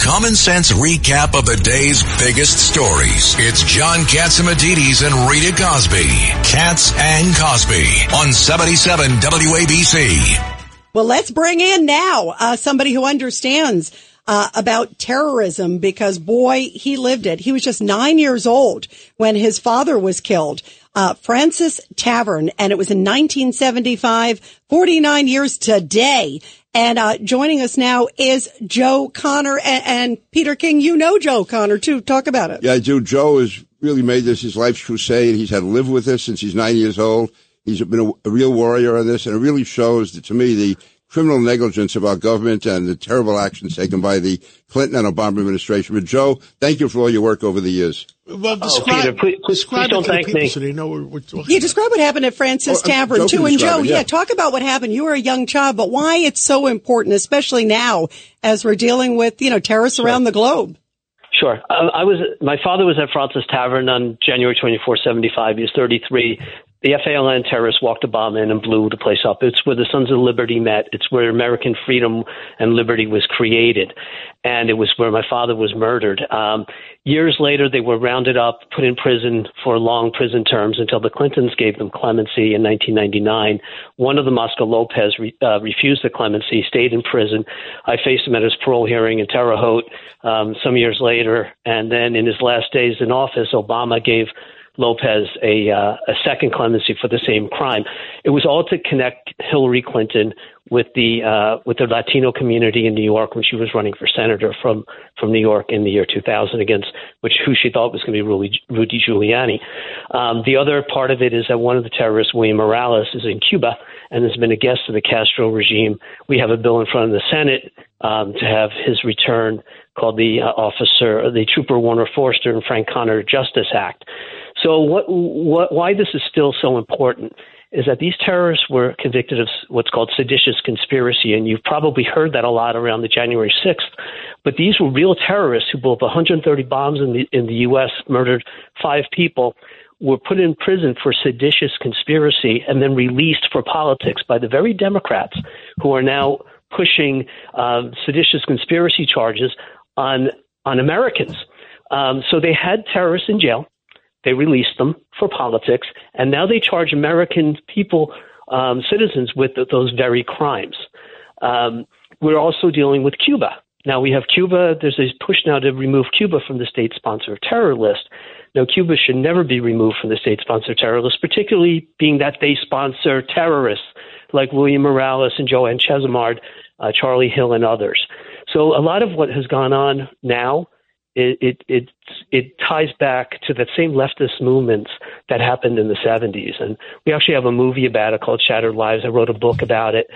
common sense recap of the day's biggest stories. It's John Catsimatidis and Rita Cosby. Katz and Cosby on 77 WABC. Well, let's bring in now uh, somebody who understands uh, about terrorism because boy, he lived it. He was just nine years old when his father was killed. Uh, Fraunces Tavern, and it was in 1975, 49 years today. And uh, joining us now is Joe Connor and, and, Peter King. You know Joe Connor too. Talk about it. Yeah, I do. Joe has really made this his life's crusade. He's had to live with this since he's nine years old. He's been a, a real warrior on this, and it really shows that, to me the criminal negligence of our government and the terrible actions taken by the Clinton and Obama administration. But Joe, thank you for all your work over the years. Well, describe, oh, Peter, please, describe please don't thank me. So they know we're, we're talking. Yeah, describe what happened at Fraunces oh, Tavern too. And Joe, it, yeah. yeah, talk about what happened. You were a young child, but why it's so important, especially now as we're dealing with you know terrorists sure. around the globe. Sure. Uh, I was. My father was at Fraunces Tavern on January 24, 75. He was 33 the FALN terrorists walked a bomb in and blew the place up. It's where the Sons of Liberty met. It's where American freedom and liberty was created. And it was where my father was murdered. Um, years later, they were rounded up, put in prison for long prison terms until the Clintons gave them clemency in 1999. One of them, Oscar Lopez, re, uh, refused the clemency, stayed in prison. I faced him at his parole hearing in Terre Haute um, some years later. And then in his last days in office, Obama gave Lopez a, uh, a second clemency for the same crime. It was all to connect Hillary Clinton with the uh, with the Latino community in New York when she was running for senator from from New York in the year 2000 against which who she thought was going to be Rudy, Rudy Giuliani. Um, the other part of it is that one of the terrorists, William Morales, is in Cuba and has been a guest of the Castro regime. We have a bill in front of the Senate um, to have his return called the uh, officer, the Trooper Werner Foerster and Frank Connor Justice Act. So, what, what, why this is still so important is that these terrorists were convicted of what's called seditious conspiracy, and you've probably heard that a lot around the January 6th. But these were real terrorists who blew up 130 bombs in the in the U.S., murdered five people, were put in prison for seditious conspiracy, and then released for politics by the very Democrats who are now pushing um, seditious conspiracy charges on on Americans. Um, so they had terrorists in jail. They released them for politics, and now they charge American people, um, citizens, with those very crimes. Um, we're also dealing with Cuba. Now we have Cuba. There's a push now to remove Cuba from the state sponsor terror list. Now, Cuba should never be removed from the state sponsor terror list, particularly being that they sponsor terrorists like William Morales and Joanne Chesimard, uh, Charlie Hill, and others. So, a lot of what has gone on now it, it it it ties back to that same leftist movements that happened in the 70s. And we actually have a movie about it called Shattered Lives. I wrote a book about it.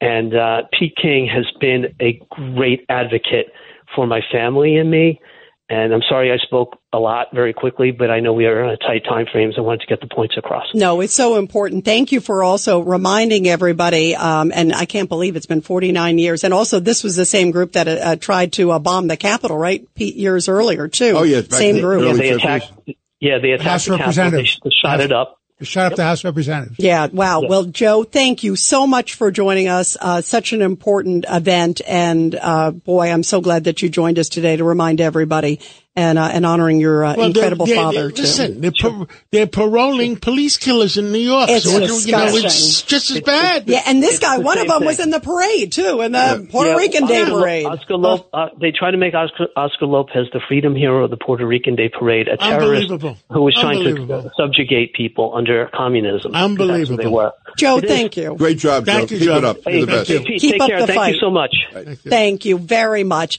And uh, Pete King has been a great advocate for my family and me. And I'm sorry I spoke a lot very quickly, but I know we are on a tight time frames. So I wanted to get the points across. No, it's so important. Thank you for also reminding everybody. Um, and I can't believe it's been 49 years. And also, this was the same group that uh, tried to uh, bomb the Capitol, right? Pete, years earlier too. Oh yes, same group. Yeah, they attacked. Yeah, they attacked House the Capitol. They shot it up. Shut up yep. the House Representatives. Yeah. Wow. Yep. Well, Joe, thank you so much for joining us. Uh, such an important event. And, uh, boy, I'm so glad that you joined us today to remind everybody and uh, and honoring your uh, well, incredible they're, they're, father. They're, listen, they're, par- they're paroling police killers in New York. It's so disgusting. You know, it's just as bad. Yeah, and this it's guy, one of them, thing. was in the parade too, in the yeah. Puerto yeah. Rican Day Parade. Oscar Lo- uh, they try to make Oscar, Oscar, Lopez the freedom hero of the Puerto Rican Day Parade, a terrorist who was trying to subjugate people under communism. Unbelievable. They were. Joe, it thank is. you. Great job, Thank Joe. You, Keep Joe. it up. Hey, You're the best. Keep, Keep up care. the Thank fight. you so much. Thank you. Thank you very much.